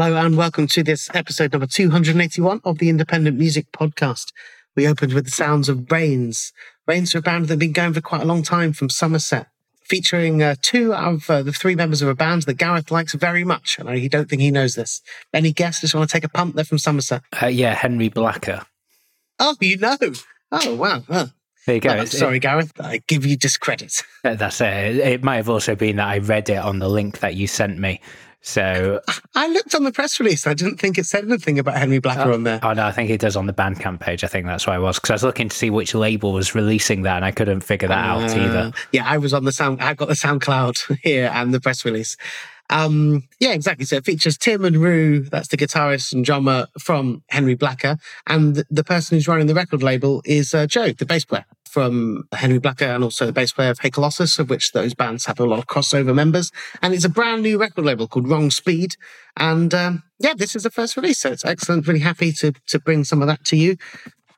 Hello and welcome to this episode number 281 of the Independent Music Podcast. We opened with the sounds of Rains. Rains are a band that have been going for quite a long time from Somerset, featuring uh, two of uh, the three members of a band that Gareth likes very much. And I don't think he knows this. Any guess? Just want to take a punt. They're from Somerset. Uh, yeah, Henry Blacker. Oh, you know. Oh, wow. Oh. There you go. Oh, sorry, Gareth. I give you discredit. That's it. It might have also been that I read it on the link that you sent me. So I looked on the press release. I didn't think it said anything about Henry Blacker oh, on there. Oh no, I think it does on the Bandcamp page. I think that's why I was because I was looking to see which label was releasing that, and I couldn't figure that uh, out either. Yeah, I was on the sound. I got the SoundCloud here and the press release. Um, yeah, exactly. So it features Tim and Rue, that's the guitarist and drummer from Henry Blacker, and the person who's running the record label is uh, Joe, the bass player from Henry Blacker and also the bass player of Hey Colossus, of which those bands have a lot of crossover members. And it's a brand new record label called Wrong Speed. And um, yeah, this is the first release, so it's excellent. Really happy to to bring some of that to you.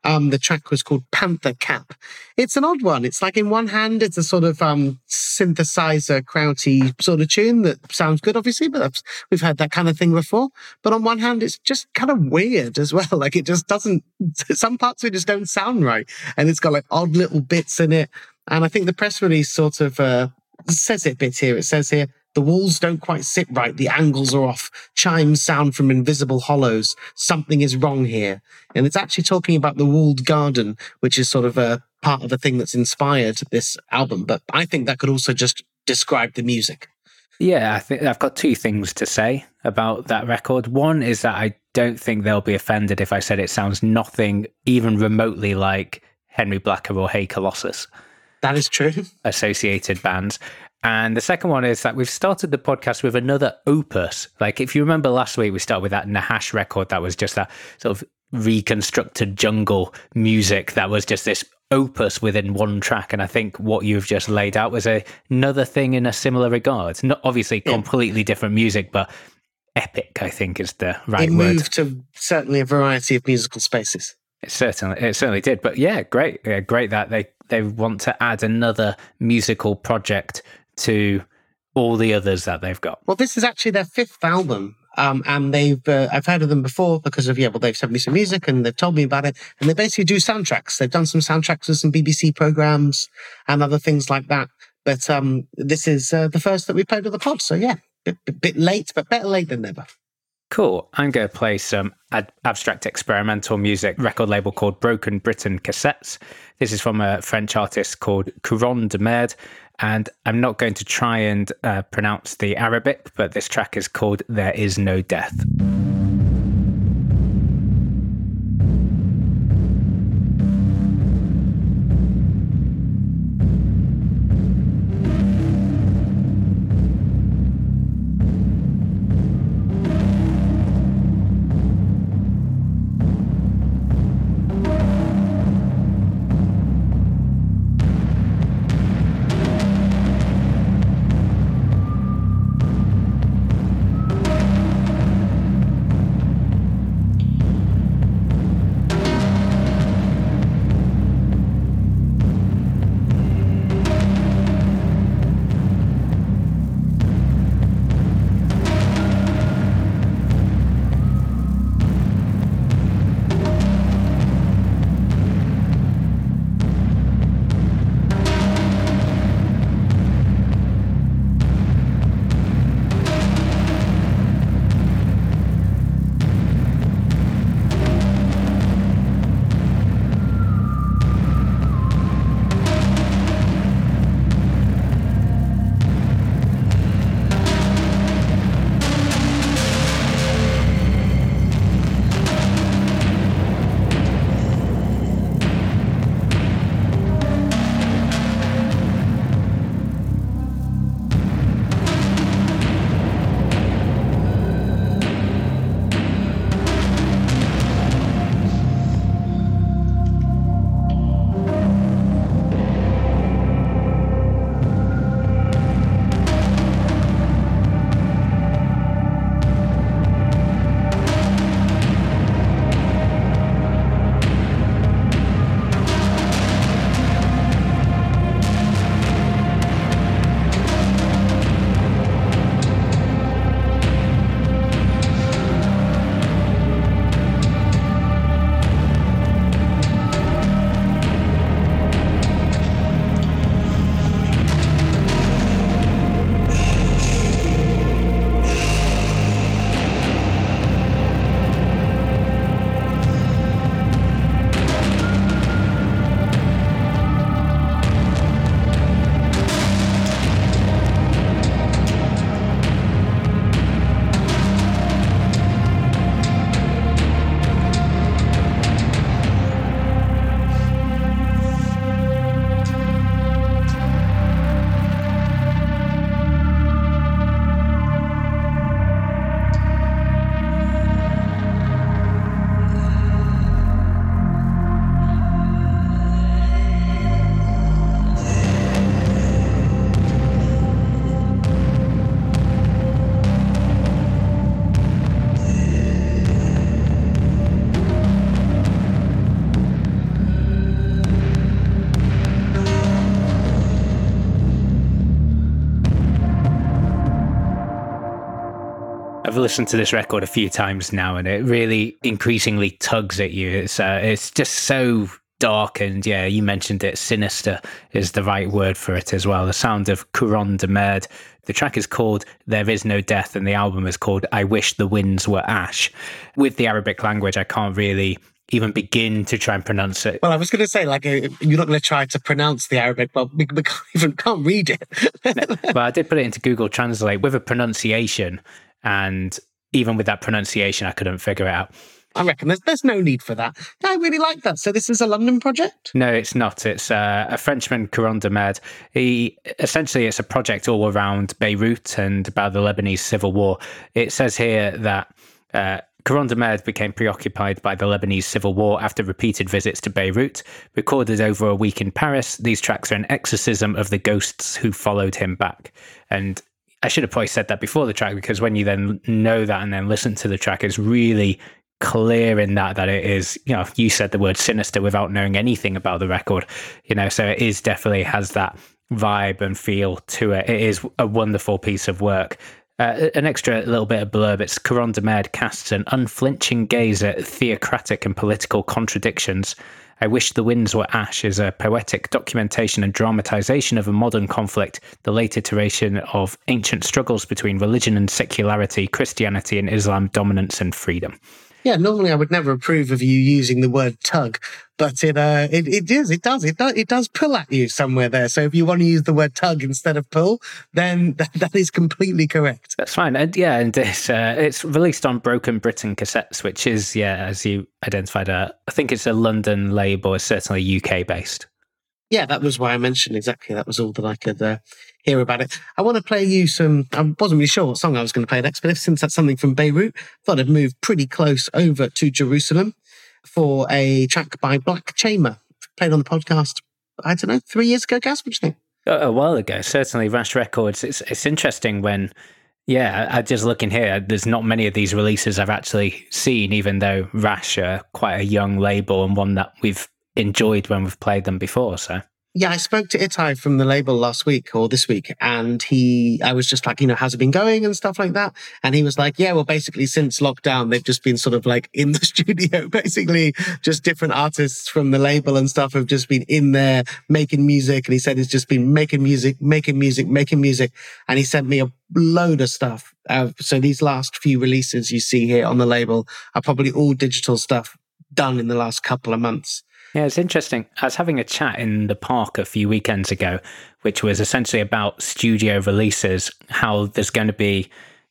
Um, the track was called Panther Cap. It's an odd one. It's like in one hand, it's a sort of um, synthesizer, crowty sort of tune that sounds good, obviously, but we've had that kind of thing before. But on one hand, it's just kind of weird as well. Like it just doesn't, some parts of it just don't sound right. And it's got like odd little bits in it. And I think the press release sort of uh, says it a bit here. It says here, the walls don't quite sit right. The angles are off. Chimes sound from invisible hollows. Something is wrong here. And it's actually talking about the walled garden, which is sort of a part of the thing that's inspired this album. But I think that could also just describe the music. Yeah, I think I've got two things to say about that record. One is that I don't think they'll be offended if I said it sounds nothing even remotely like Henry Blacker or Hey Colossus. That is true. Associated bands. And the second one is that we've started the podcast with another opus. Like, if you remember last week, we started with that Nahash record that was just that sort of reconstructed jungle music that was just this opus within one track. And I think what you've just laid out was a, another thing in a similar regard. Not obviously yeah. completely different music, but epic, I think is the right it word. It moved to certainly a variety of musical spaces. It certainly, it certainly did. But yeah, great, yeah, great that they they want to add another musical project to all the others that they've got. Well, this is actually their fifth album. Um, and they've uh, I've heard of them before because of yeah well they've sent me some music and they've told me about it and they basically do soundtracks they've done some soundtracks for some BBC programs and other things like that but um, this is uh, the first that we played with the pod so yeah bit, bit late but better late than never Cool. I'm going to play some ad- abstract experimental music record label called Broken Britain Cassettes. This is from a French artist called Couronne de Merde. And I'm not going to try and uh, pronounce the Arabic, but this track is called There Is No Death. I've listened to this record a few times now, and it really increasingly tugs at you. It's uh, it's just so dark and yeah, you mentioned it. Sinister is the right word for it as well. The sound of Couronne de Merde. The track is called There Is No Death, and the album is called I Wish the Winds Were Ash. With the Arabic language, I can't really even begin to try and pronounce it. Well, I was going to say, like, uh, you're not going to try to pronounce the Arabic, but we, we can't even can't read it. but I did put it into Google Translate with a pronunciation, and even with that pronunciation, I couldn't figure it out. I reckon there's there's no need for that. I really like that. So this is a London project. No, it's not. It's uh, a Frenchman, Merde. He essentially it's a project all around Beirut and about the Lebanese civil war. It says here that. Uh, Merde became preoccupied by the Lebanese civil war after repeated visits to Beirut. Recorded over a week in Paris, these tracks are an exorcism of the ghosts who followed him back. And I should have probably said that before the track because when you then know that and then listen to the track, it's really clear in that that it is you know you said the word sinister without knowing anything about the record you know so it is definitely has that vibe and feel to it. It is a wonderful piece of work. Uh, an extra little bit of blurb it's Couronne de Merde casts an unflinching gaze at theocratic and political contradictions I Wish the Winds Were Ash is a poetic documentation and dramatization of a modern conflict, the late iteration of ancient struggles between religion and secularity, Christianity and Islam, dominance and freedom. Yeah, normally I would never approve of you using the word tug, but it uh, it, it is it does it does it does pull at you somewhere there. So if you want to use the word tug instead of pull, then that, that is completely correct. That's fine. And yeah, and it's uh, it's released on Broken Britain cassettes, which is yeah, as you identified, uh, I think it's a London label. It's certainly UK based. Yeah, that was why I mentioned exactly. That was all that I could uh, hear about it. I want to play you some. I wasn't really sure what song I was going to play next, but since that's something from Beirut, I thought I'd move pretty close over to Jerusalem for a track by Black Chamber, played on the podcast. I don't know, three years ago. Gas, what do you think? A while ago, certainly. Raash Records. It's it's interesting when. Yeah, I just looking here. There's not many of these releases I've actually seen, even though Raash are quite a young label and one that we've enjoyed when we've played them before. So yeah, I spoke to Itai from the label last week or this week, and he, I was just like, you know, how's it been going and stuff like that. And he was like, yeah, well, basically since lockdown, they've just been sort of like in the studio, basically just different artists from the label and stuff have just been in there making music. And he said he's just been making music, making music, making music. And he sent me a load of stuff. Uh, so these last few releases you see here on the label are probably all digital stuff done in the last couple of months. Yeah, it's interesting. I was having a chat in the park a few weekends ago, which was essentially about studio releases, how there's going to be,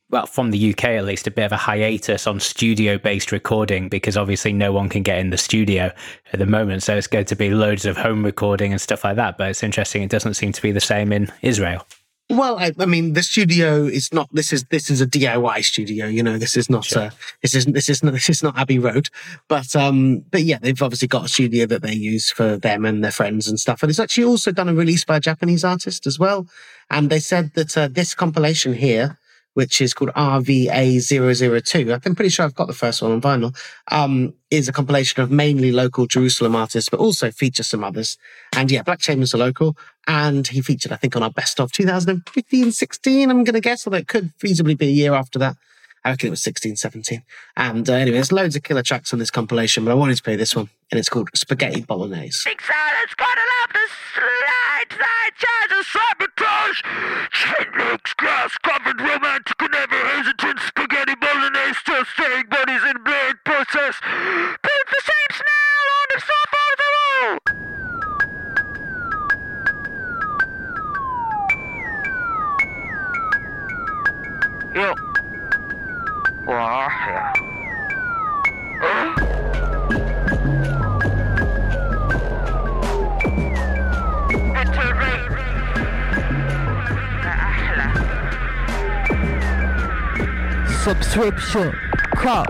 well, from the UK at least, a bit of a hiatus on studio based recording because obviously no one can get in the studio at the moment. So it's going to be loads of home recording and stuff like that. But it's interesting, it doesn't seem to be the same in Israel. Well, I, I, mean, the studio is not. This is this is a DIY studio. You know, this is not. Sure. Uh, this is this is not, this is not Abbey Road. But um, but yeah, they've obviously got a studio that they use for them and their friends and stuff. And it's actually also done a release by a Japanese artist as well. And they said that uh, this compilation here which is called RVA002. I'm pretty sure I've got the first one on vinyl, um, is a compilation of mainly local Jerusalem artists, but also features some others. And yeah, Black Chamber's are local. And he featured, I think, on our best of 2015, 16, I'm going to guess, although it could feasibly be a year after that. I reckon it was 16, 17. And uh, anyway, there's loads of killer tracks on this compilation, but I wanted to play this one, and it's called Spaghetti Bolognese. Big silence, gotta love the slide, slide, charge of sabotage. Chain legs, glass covered, romantic, and never hesitant. Spaghetti Bolognese, still staying bodies in blurred process. Subscription call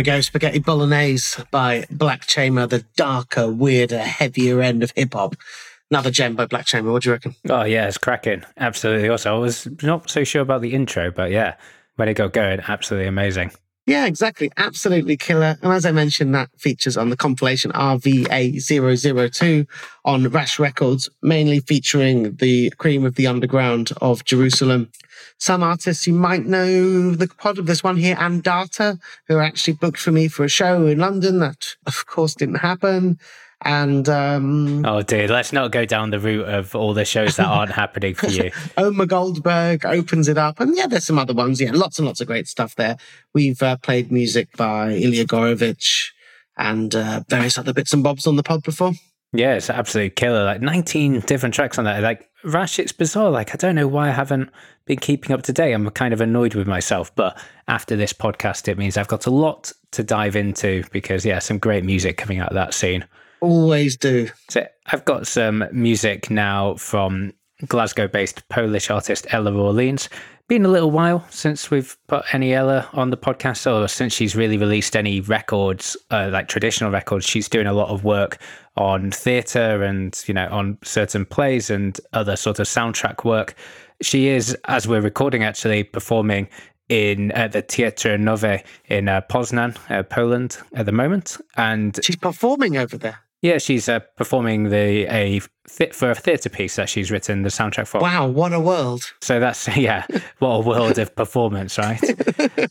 we go, Spaghetti Bolognese by Black Chamber, the darker, weirder, heavier end of hip hop. Another gem by Black Chamber. What do you reckon? Oh yeah, it's cracking. Absolutely. awesome. I was not so sure about the intro, but yeah, when it got going, absolutely amazing. Yeah, exactly. Absolutely killer. And as I mentioned, that features on the compilation RVA002 on Raash Records, mainly featuring the cream of the underground of Jerusalem. Some artists you might know the pod of this one here, Andata, who actually booked for me for a show in London that, of course, didn't happen. And um, oh, dude, let's not go down the route of all the shows that aren't happening for you. Omar Goldberg opens it up, and yeah, there's some other ones. Yeah, lots and lots of great stuff there. We've uh, played music by Ilya Gorovich and uh, various other bits and bobs on the pod before. Yeah, it's absolutely killer. Like 19 different tracks on that. Like Raash, it's bizarre. Like I don't know why I haven't been keeping up to date. I'm kind of annoyed with myself, but after this podcast, it means I've got a lot to dive into because yeah, some great music coming out of that scene. Always do. So I've got some music now from Glasgow based Polish artist Ella Orleans. Been a little while since we've put any Ella on the podcast, or since she's really released any records, uh, like traditional records. She's doing a lot of work on theatre and, you know, on certain plays and other sort of soundtrack work. She is, as we're recording, actually performing in uh, the Teatr Nowe in uh, Poznan, uh, Poland, at the moment. And she's performing over there. Yeah, she's uh, performing the a th- for a theatre piece that she's written the soundtrack for. Wow, what a world! So that's yeah, what a world of performance, right?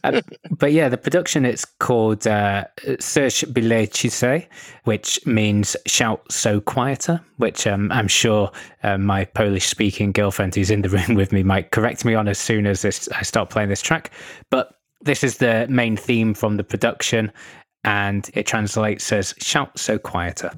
uh, but yeah, the production it's called uh, Chise, which means "shout so quieter," which um, I'm sure uh, my Polish-speaking girlfriend who's in the room with me might correct me on as soon as this, I start playing this track. But this is the main theme from the production and it translates as shout so quieter.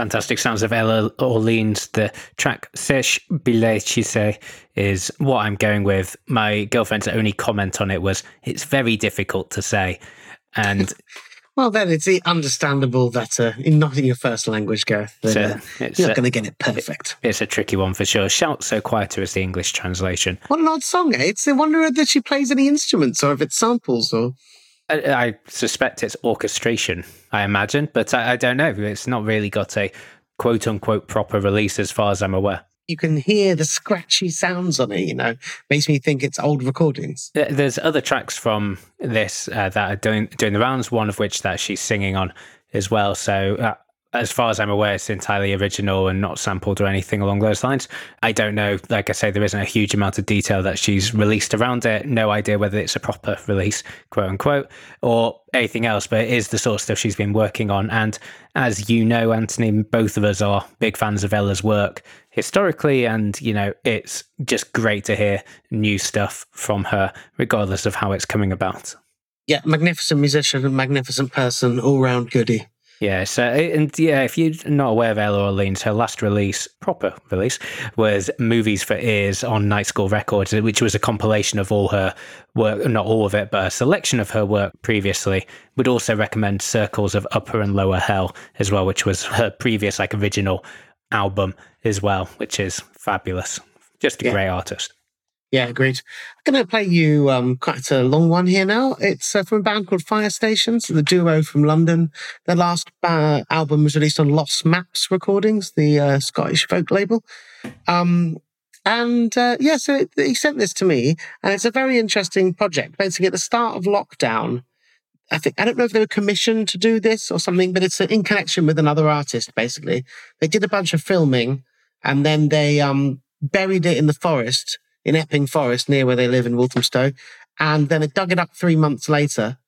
Fantastic sounds of Ella Orleans. The track Sesh Bilechise is what I'm going with. My girlfriend's only comment on it was, it's very difficult to say. And well, then it's understandable that uh, in not in your first language, Gareth, that, uh, you're not going to get it perfect. It, it's a tricky one for sure. Shout so quieter is the English translation. What an odd song, eh? It's a wonder that she plays any instruments or if it's samples or. I, I suspect it's orchestration, I imagine, but I, I don't know. It's not really got a quote unquote proper release as far as I'm aware you can hear the scratchy sounds on it. You know, makes me think it's old recordings. There's other tracks from this uh, that are doing doing the rounds. One of which that she's singing on as well. So uh, as far as I'm aware, it's entirely original and not sampled or anything along those lines. I don't know. Like I say, there isn't a huge amount of detail that she's released around it. No idea whether it's a proper release, quote unquote, or anything else, but it is the sort of stuff she's been working on. And as you know, Anthony, both of us are big fans of Ella's work historically. And, you know, it's just great to hear new stuff from her, regardless of how it's coming about. Yeah, magnificent musician magnificent person, all round goody. Yeah, so eh, and yeah, if you're not aware of Ella Orleans, her last release, proper release, was Movies for Ears on Night School Records, eh, which was a compilation of all her work, not all of it, but a selection of her work previously. Would also recommend Circles of Upper and Lower Hell as well, which was her previous like original album as well, which is fabulous. Just a yeah. great artist. Yeah, agreed. I'm going to play you um, quite a long one here now. It's uh, from a band called Fire Stations, the duo from London. Their last uh, album was released on Lost Maps Recordings, the uh, Scottish folk label. Um, and uh, yeah, so he sent this to me, and it's a very interesting project. Basically, at the start of lockdown, I think I don't know if they were commissioned to do this or something, but it's in connection with another artist. Basically, they did a bunch of filming, and then they um, buried it in the forest in Epping Forest near where they live in Walthamstow. And then they dug it up three months later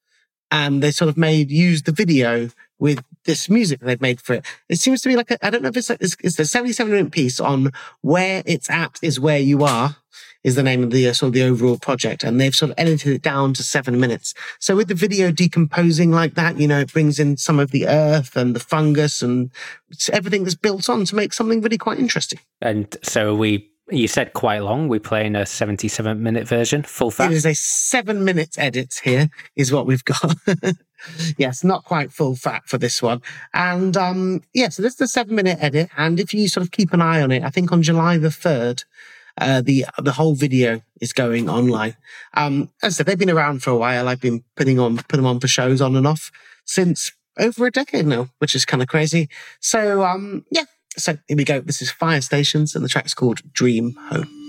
and they sort of made, used the video with this music they've made for it. It seems to be like, I don't know if it's, it's, it's a 77 minute piece on where it's at is where you are is the name of the uh, sort of the overall project. And they've sort of edited it down to seven minutes. So with the video decomposing like that, you know, it brings in some of the earth and the fungus and everything that's built on to make something really quite interesting. And so we you said quite long. We're playing a 77 minute version, full fat. It is a seven minute edit here, is what we've got. yes, not quite full fat for this one. And um, yeah, so this is the seven minute edit. And if you sort of keep an eye on it, I think on July the 3rd, uh, the the whole video is going online. Um, as I said, they've been around for a while. I've been putting on putting them on for shows on and off since over a decade now, which is kind of crazy. So um, yeah, so here we go. This is Fire Stations, and the track's called Dream Home.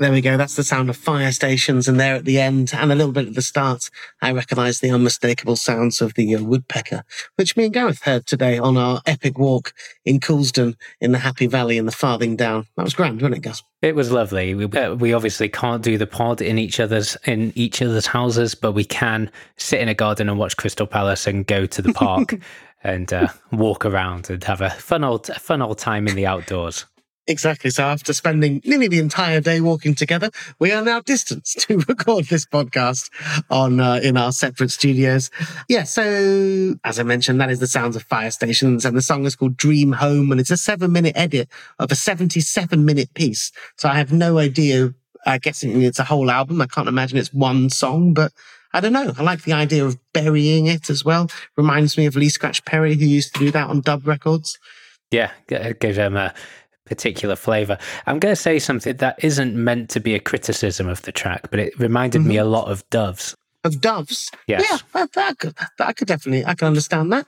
There we go. That's the sound of fire stations, and there at the end, and a little bit at the start, I recognise the unmistakable sounds of the uh, woodpecker, which me and Gareth heard today on our epic walk in Coulsdon in the Happy Valley in the Farthing Down. That was grand, wasn't it, Gus? It was lovely. We, uh, we obviously can't do the pod in each other's in each other's houses, but we can sit in a garden and watch Crystal Palace and go to the park and uh, walk around and have a fun old fun old time in the outdoors. Exactly. So after spending nearly the entire day walking together, we are now distanced to record this podcast on uh, in our separate studios. Yeah. So as I mentioned, that is the sounds of fire stations, and the song is called "Dream Home," and it's a seven-minute edit of a seventy-seven-minute piece. So I have no idea. I guess it's a whole album. I can't imagine it's one song, but I don't know. I like the idea of burying it as well. Reminds me of Lee Scratch Perry, who used to do that on dub records. Yeah, give him a particular flavor. I'm going to say something that isn't meant to be a criticism of the track, but it reminded mm-hmm. me a lot of Doves. Of Doves? Yes. Yeah, that, that, could, that could definitely, I can understand that.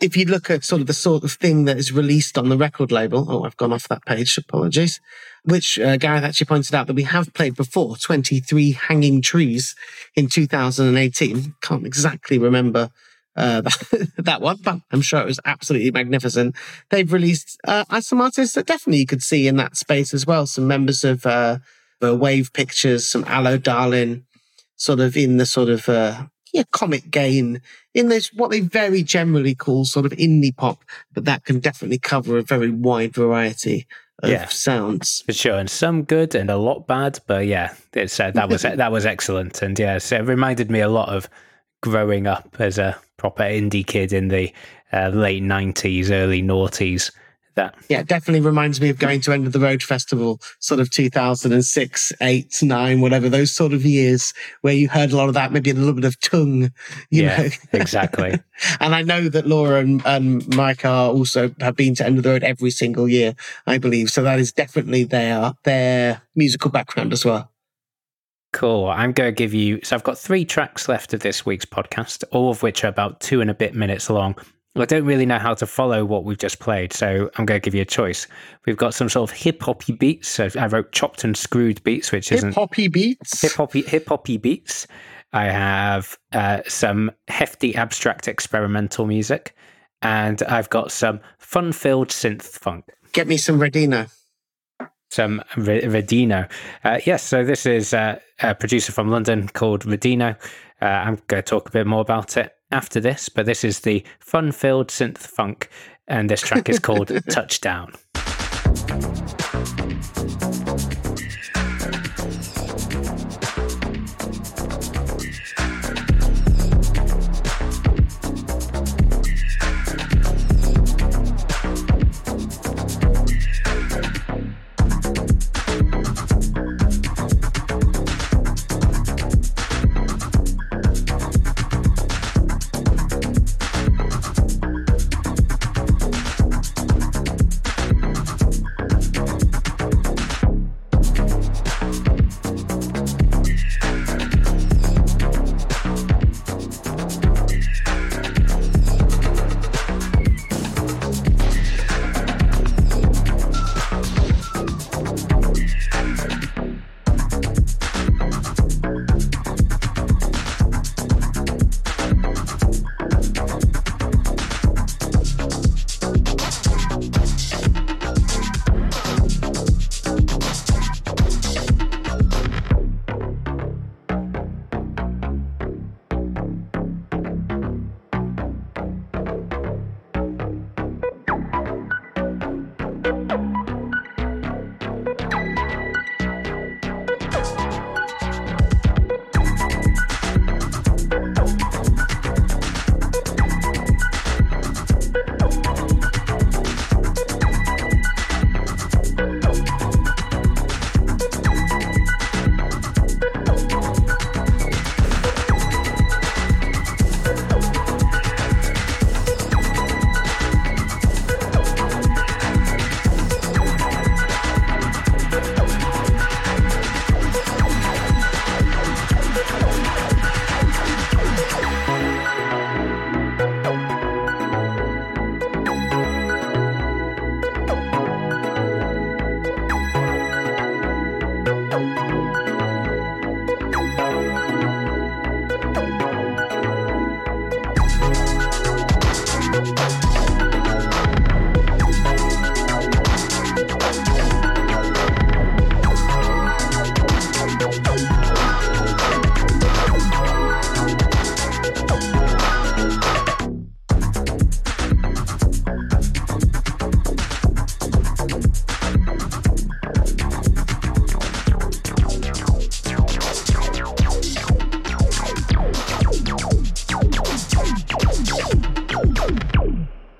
If you look at sort of the sort of thing that is released on the record label, oh, I've gone off that page, apologies, which uh, Gareth actually pointed out that we have played before, 23 Hanging Trees in 2018. Can't exactly remember uh, that, that one, but I'm sure it was absolutely magnificent. They've released uh, some artists that definitely you could see in that space as well. Some members of uh, Wave Pictures, some Allo Darling, sort of in the sort of uh, yeah comic game in this what they very generally call sort of indie pop, but that can definitely cover a very wide variety of yeah, sounds for sure, and some good and a lot bad. But yeah, it's uh, that was that was excellent, and yeah, so it reminded me a lot of growing up as a proper indie kid in the uh, late 90s, early noughties. That yeah, definitely reminds me of going to End of the Road Festival, sort of 2006, 8, 9, whatever, those sort of years where you heard a lot of that, maybe a little bit of tongue, yeah, know. exactly. and I know that Laura and, and Mike are also have been to End of the Road every single year, I believe. So that is definitely their, their musical background as well. Cool. I'm going to give you. So I've got three tracks left of this week's podcast, all of which are about two and a bit minutes long. I don't really know how to follow what we've just played, so I'm going to give you a choice. We've got some sort of hip hoppy beats. So I wrote chopped and screwed beats, which isn't hip hoppy beats. Hip hoppy hip hoppy beats. I have uh, some hefty abstract experimental music, and I've got some fun filled synth funk. Get me some Redinho some Redinho. Uh, yes, so this is uh, a producer from London called Redinho. Uh, I'm going to talk a bit more about it after this, but this is the fun filled synth funk, and this track is called Touchdown.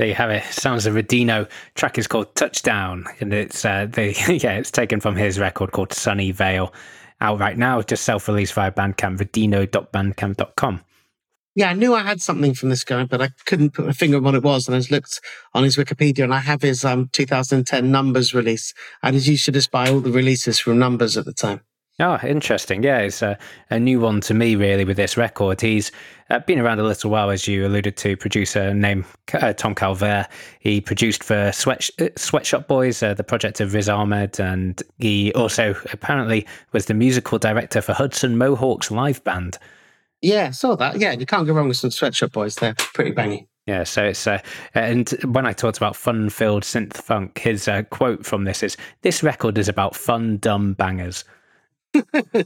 There you have it. Sounds of Redinho. Track is called Touchdown, and it's uh, the yeah, it's taken from his record called Sunny Vale. Out right now, just self-released via Bandcamp, redinho.bandcamp.com. Yeah, I knew I had something from this guy, but I couldn't put my finger on what it was. And I looked on his Wikipedia, and I have his um 2010 Numbers release. And as you should just buy all the releases from Numbers at the time. Oh, interesting. Yeah, it's a, a new one to me, really, with this record. He's uh, been around a little while, as you alluded to, producer named uh, Tom Calvert. He produced for Swet, uh, Swet Shop Boys, uh, the project of Riz Ahmed, and he also apparently was the musical director for Hudson Mohawke's live band. Yeah, saw that. Yeah, you can't go wrong with some Swet Shop Boys. They're pretty bangy. Yeah, so it's uh, and when I talked about fun-filled synth funk, his uh, quote from this is, "This record is about fun, dumb bangers."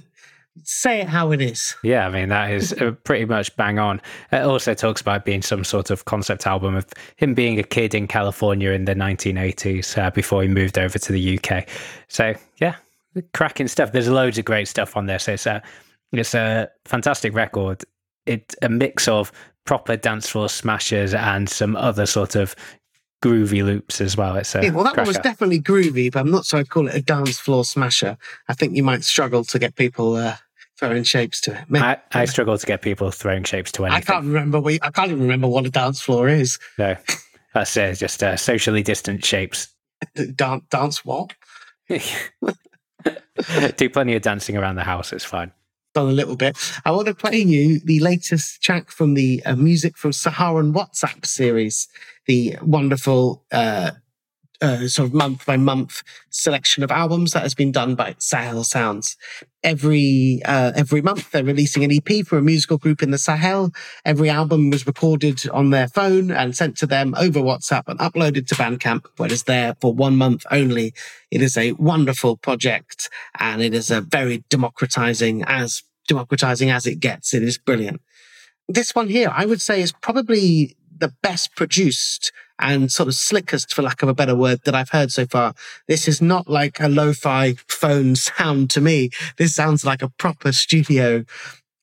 Say it how it is. Yeah, I mean that is uh, pretty much bang on. It also talks about being some sort of concept album of him being a kid in California in the 1980s uh, before he moved over to the UK. So yeah, cracking stuff. There's loads of great stuff on this. It's a it's a fantastic record. It's a mix of proper dance floor smashers and some other sort of groovy loops as well. It's a yeah, well, that one was definitely groovy, but I'm not sure I'd call it a dance floor smasher. I think you might struggle to get people uh, throwing shapes to it. Maybe, I, I struggle to get people throwing shapes to anything. I can't remember. We, I can't even remember what a dance floor is. No, that's uh, just uh, socially distant shapes. dance, dance what? Do plenty of dancing around the house. It's fine. Done a little bit. I want to play you the latest track from the uh, music from Saharan WhatsApp series, the wonderful uh, uh, sort of month by month selection of albums that has been done by Sahel Sounds. Every uh, every month they're releasing an EP for a musical group in the Sahel. Every album was recorded on their phone and sent to them over WhatsApp and uploaded to Bandcamp, where it's there for one month only. It is a wonderful project and it is a very democratizing as democratizing as it gets. It is brilliant. This one here, I would say, is probably the best produced and sort of slickest, for lack of a better word, that I've heard so far. This is not like a lo-fi phone sound to me. This sounds like a proper studio.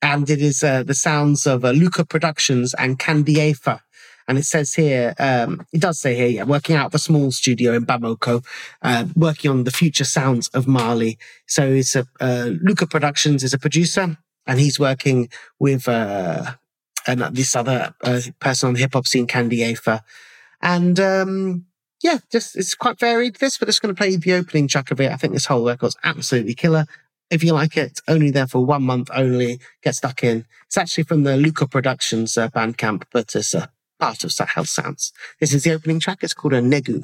And it is uh, the sounds of uh, Luka Productions and Candiefa. And it says here, um, it does say here, yeah, working out of a small studio in Bamako, uh, working on the future sounds of Mali. So it's a, uh, Luka Productions is a producer and he's working with, uh, and this other uh, person on the hip hop scene, Candiefa. And um, yeah, just it's quite varied. This, but just going to play the opening track of it. I think this whole record's absolutely killer. If you like it, only there for one month only. Get stuck in. It's actually from the Luka Productions uh, Bandcamp, but it's a part of Sahel Sounds. This is the opening track. It's called a Negu.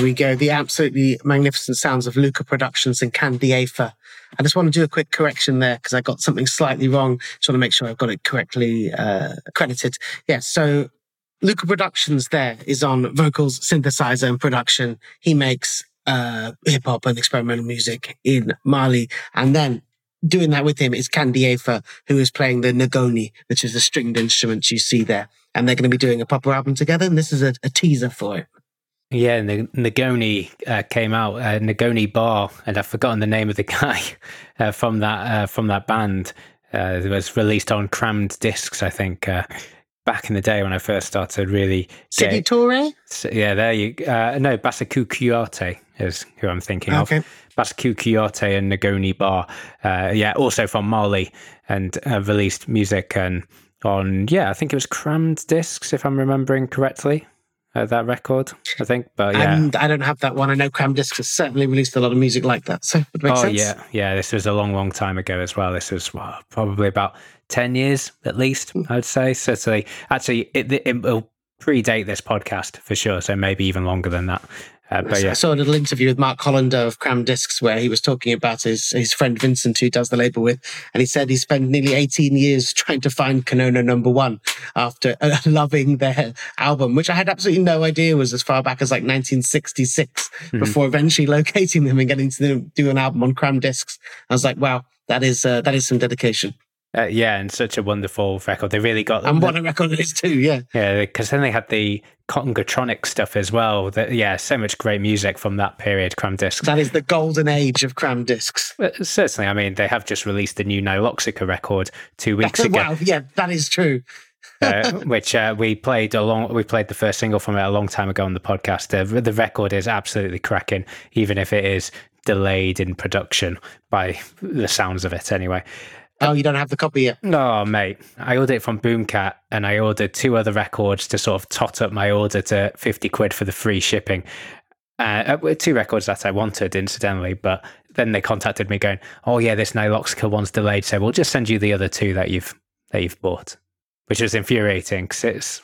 There we go. The absolutely magnificent sounds of Luka Productions and Candiefa. I just want to do a quick correction there because I got something slightly wrong. Just want to make sure I've got it correctly uh, credited. Yeah. So Luka Productions there is on vocals, synthesizer, and production. He makes uh, hip hop and experimental music in Mali. And then doing that with him is Candiefa, who is playing the Ngoni, which is the stringed instrument you see there. And they're going to be doing a proper album together. And this is a, a teaser for it. Yeah, N- Ngoni uh, came out, uh, Ngoni Ba, and I've forgotten the name of the guy uh, from that uh, from that band. Uh, it was released on crammed discs, I think, uh, back in the day when I first started really. Sidi Toure? Yeah, there you. No, Bassekou Kouyate is who I'm thinking okay. of. Bassekou Kouyate and Ngoni Ba. Uh, yeah, also from Mali, and uh, released music and on yeah, I think it was crammed discs if I'm remembering correctly uh, that record, I think. But yeah, and I don't have that one. I know Crammed Disc has certainly released a lot of music like that, so it makes oh, sense. yeah, yeah. This was a long, long time ago as well. This was well, probably about ten years at least. Hmm. I'd say certainly. Actually, it, it will predate this podcast for sure. So maybe even longer than that. Uh, but yeah. I saw a little interview with Marc Hollander of Crammed Discs where he was talking about his, his friend Vincent, who does the label with. And he said he spent nearly 18 years trying to find Konono number one after uh, loving their album, which I had absolutely no idea was as far back as like 1966 mm-hmm. before eventually locating them and getting to do an album on Crammed Discs. I was like, wow, that is, uh, that is some dedication. Uh, yeah, and such a wonderful record. They really got and what a record it is too. Yeah, yeah, because then they had the Congotronic stuff as well. That yeah, so much great music from that period. Crammed discs. That is the golden age of crammed discs. But certainly, I mean, they have just released the new Nihiloxica record two weeks ago. Wow, yeah, that is true. uh, which uh, we played along. We played the first single from it a long time ago on the podcast. Uh, the record is absolutely cracking, even if it is delayed in production by the sounds of it. Anyway, Oh, you don't have the copy yet? No, mate. I ordered it from Boomkat and I ordered two other records to sort of tot up my order to 50 quid for the free shipping. Uh, uh two records that I wanted, incidentally, but then they contacted me going, "Oh yeah, this Nihiloxica one's delayed, so we'll just send you the other two that you've that you've bought." Which was infuriating because it's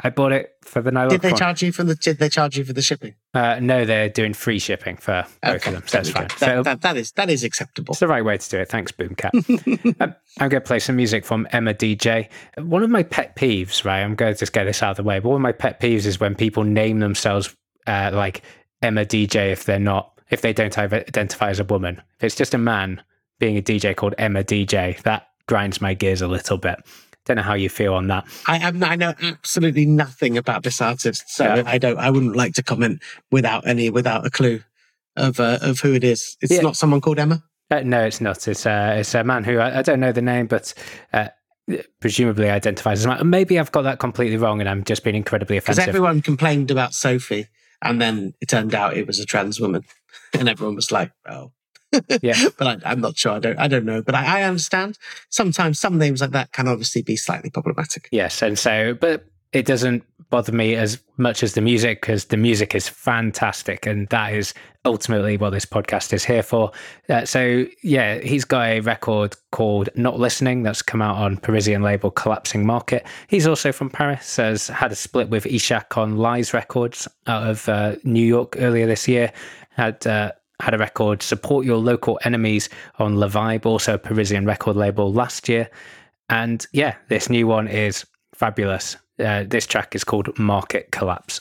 I bought it for the nylon. Did they charge you for the? Did they charge you for the shipping? Uh, no, they're doing free shipping for both of them. So that's fine. That, so that, that is that is acceptable. It's the right way to do it. Thanks, Boomkat. um, I'm going to play some music from Emma DJ. One of my pet peeves, right? I'm going to just get this out of the way. But one of my pet peeves is when people name themselves uh, like Emma DJ if they're not, if they don't identify as a woman. If it's just a man being a DJ called Emma DJ, that grinds my gears a little bit. Don't know how you feel on that. I have I know absolutely nothing about this artist, so yeah. I don't. I wouldn't like to comment without any without a clue of uh, of who it is. It's yeah. not someone called Emma. Uh, no, it's not. It's uh, it's a man who I, I don't know the name, but uh, presumably identifies as man. Maybe I've got that completely wrong, and I'm just being incredibly offensive. Because everyone complained about Sophie, and then it turned out it was a trans woman, and everyone was like, "Oh, yeah, but I, am not sure. I don't. I don't know. But I, I, understand. Sometimes some names like that can obviously be slightly problematic. Yes, and so, but it doesn't bother me as much as the music because the music is fantastic, and that is ultimately what this podcast is here for. Uh, so yeah, he's got a record called "Not Listening" that's come out on Parisian label Collapsing Market. He's also from Paris. Has had a split with Ishak on Lies Records out of uh, New York earlier this year. Had uh, had a record, Support Your Local Enemies, on La Vibe, also a Parisian record label last year. And yeah, this new one is fabulous. Uh, this track is called Market Collapse.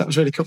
That was really cool.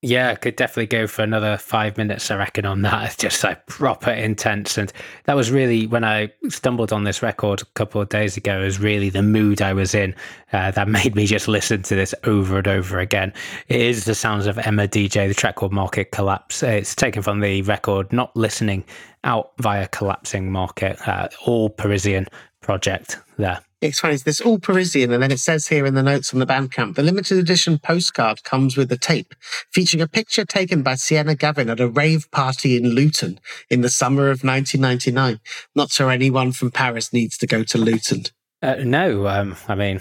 Yeah, could definitely go for another five minutes, I reckon, on that. It's just like proper intense. And that was really when I stumbled on this record a couple of days ago, it was really the mood I was in uh, that made me just listen to this over and over again. It is the sounds of Emma DJ, the track called Market Collapse. It's taken from the record Not Listening Out via Collapsing Market, uh, all Parisian project there. It's funny, this all Parisian, and then it says here in the notes on the Bandcamp, the limited edition postcard comes with a tape featuring a picture taken by Sienna Gavin at a rave party in Luton in the summer of 1999. Not sure anyone from Paris needs to go to Luton. Uh, no, um, I mean,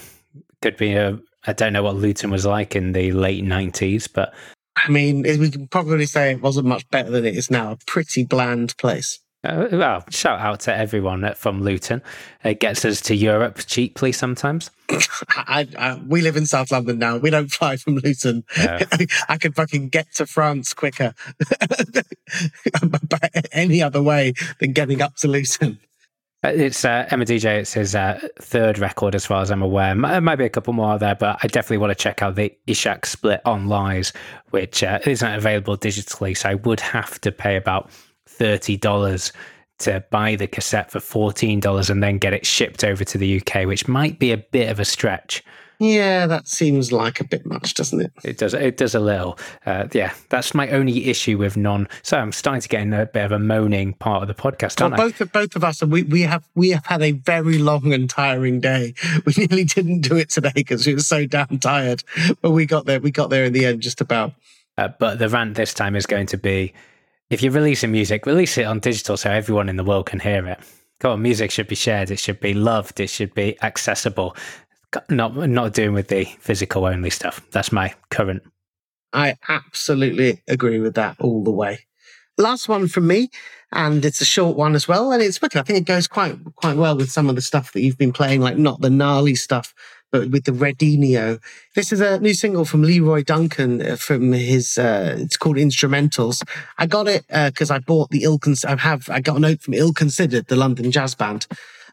could be a. I don't know what Luton was like in the late 90s, but. I mean, we can probably say it wasn't much better than it is now. A pretty bland place. Uh, well, shout out to everyone from Luton. It gets us to Europe cheaply sometimes. I, I, we live in South London now. We don't fly from Luton. I could fucking get to France quicker any other way than getting up to Luton. Uh, it's uh, Emma DJ. It's his uh, third record, as far as I'm aware. There might be a couple more there, but I definitely want to check out the Ishak split on Lies, which uh, isn't available digitally. So I would have to pay about $30 to buy the cassette for $14 and then get it shipped over to the UK, which might be a bit of a stretch. Yeah, that seems like a bit much, doesn't it? It does. It does a little. Uh, yeah, that's my only issue with non. So I'm starting to get in a bit of a moaning part of the podcast. Well, both of both of us, we we have we have had a very long and tiring day. We nearly didn't do it today because we were so damn tired, but we got there. We got there in the end, just about. Uh, but the rant this time is going to be if you're releasing music, release it on digital so everyone in the world can hear it. Come on, music should be shared. It should be loved. It should be accessible. Not not doing with the physical only stuff. That's my current. I absolutely agree with that all the way. Last one from me, and it's a short one as well, and it's wicked. I think it goes quite quite well with some of the stuff that you've been playing, like not the gnarly stuff, but with the Redinho. This is a new single from Leroy Duncan uh, from his, uh, it's called Instrumentals. I got it because uh, I bought the ill, I have, I got a note from Ill Considered, the London jazz band.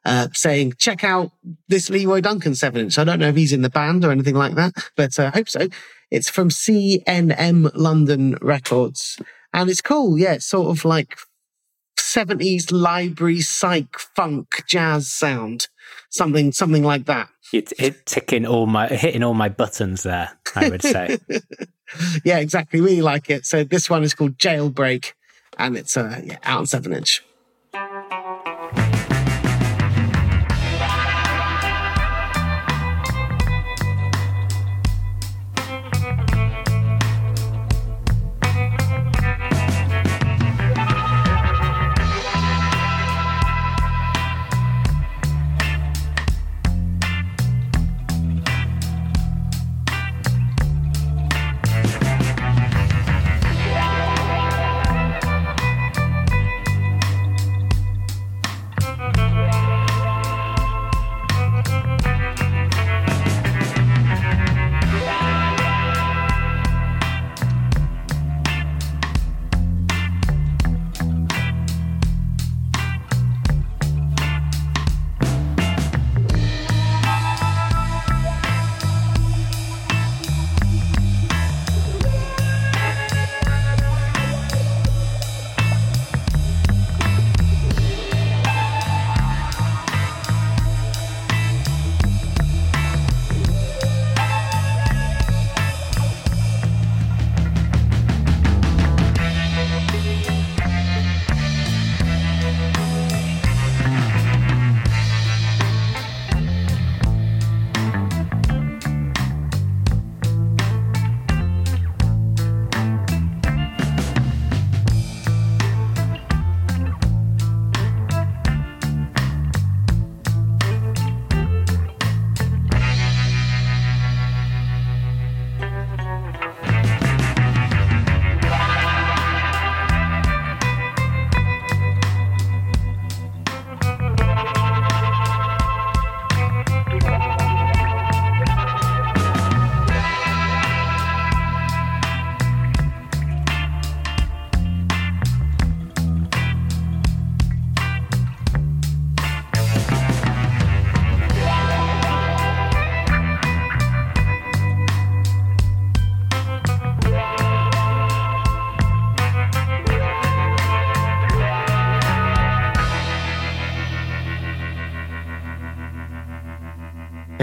Uh, saying, check out this Leroy Duncan 7 inch. I don't know if he's in the band or anything like that, but uh, I hope so. It's from CNM London Records. And it's cool. Yeah, it's sort of like 70s library psych funk jazz sound. Something, something like that. It, it ticking all my hitting all my buttons there. I would say. yeah, exactly. Really like it. So this one is called Jailbreak, and it's uh, yeah, out on seven inch.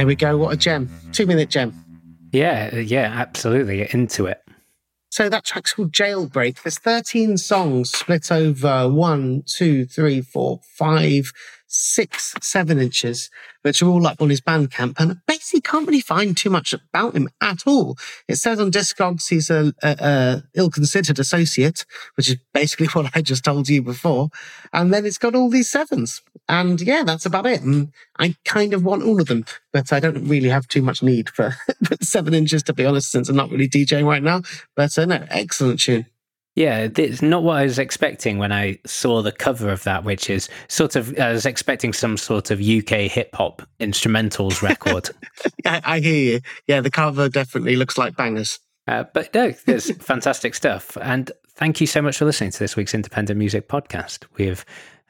There we go. What a gem. Two minute gem. Yeah, yeah, absolutely. Into it. So that track's called Jailbreak. There's 13 songs split over one, two, three, four, five, six, seven inches, which are all up on his Bandcamp. And basically can't really find too much about him at all. It says on Discogs he's a, a, a ill-considered associate, which is basically what I just told you before. And then it's got all these sevens. And yeah, that's about it. And I kind of want all of them, but I don't really have too much need for seven inches, to be honest, since I'm not really DJing right now. But uh, no, excellent tune. Yeah, it's not what I was expecting when I saw the cover of that, which is sort of, I was expecting some sort of UK hip hop instrumentals record. I, I, hear you. Yeah, the cover definitely looks like bangers. Uh, but no, there's fantastic stuff. And thank you so much for listening to this week's Independent Music Podcast. We've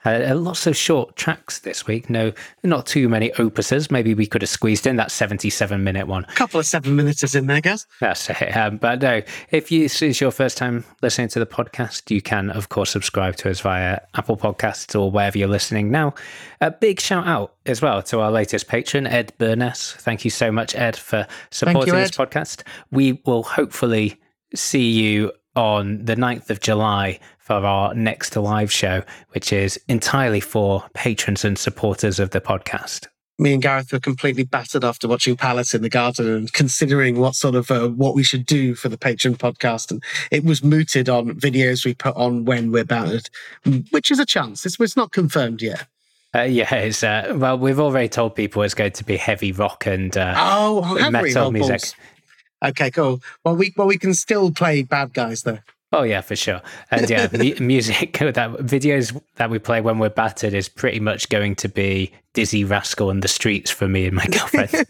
uh, lots of short tracks this week. No, not too many opuses. Maybe we could have squeezed in that 77 minute one. A couple of seven minutes in there, guys. That's it. Um, but no, if this is your first time listening to the podcast, you can, of course, subscribe to us via Apple Podcasts or wherever you're listening now. A big shout out as well to our latest patron, Ed Burness. Thank you so much, Ed, for supporting you, this podcast. We will hopefully see you on the 9th of July for our next live show, which is entirely for patrons and supporters of the podcast. Me and Gareth were completely battered after watching Palace in the Garden and considering what sort of uh, what we should do for the patron podcast, and it was mooted on videos we put on when we're battered, which is a chance. It's, it's not confirmed yet. Uh, yeah, it's uh, well, we've already told people it's going to be heavy rock and uh, oh, metal music. Okay, cool. Well, we well we can still play bad guys though. Oh yeah, for sure. And yeah, music that videos that we play when we're battered is pretty much going to be Dizzee Rascal in the streets for me and my girlfriend.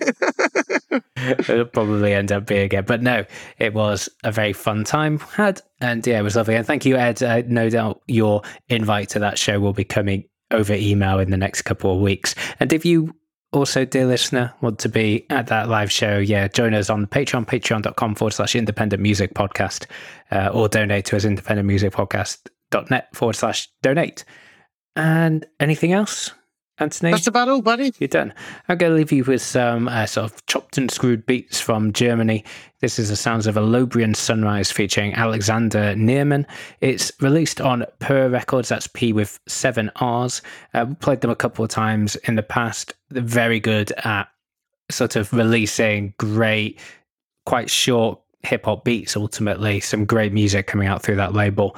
It'll probably end up being again, but no, it was a very fun time had, and yeah, it was lovely. And thank you, Ed. Uh, no doubt your invite to that show will be coming over email in the next couple of weeks. And if you also, dear listener, want to be at that live show, yeah, join us on Patreon, patreon.com forward slash independent music podcast, uh, or donate to us independentmusicpodcast.net forward slash donate. And anything else? Anthony? That's about all, buddy. You're done. I'm going to leave you with some uh, sort of chopped and screwed beats from Germany. This is the sounds of a Lobrian Sunrise featuring Alexander Neerman. It's released on Prrrrrrr Records. That's P with seven R's. Uh, we played them a couple of times in the past. They're very good at sort of releasing great, quite short hip hop beats, ultimately. Some great music coming out through that label.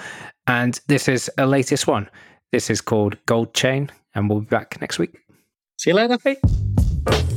And this is a latest one. This is called Gold Chain and we'll be back next week. See you later. Bye.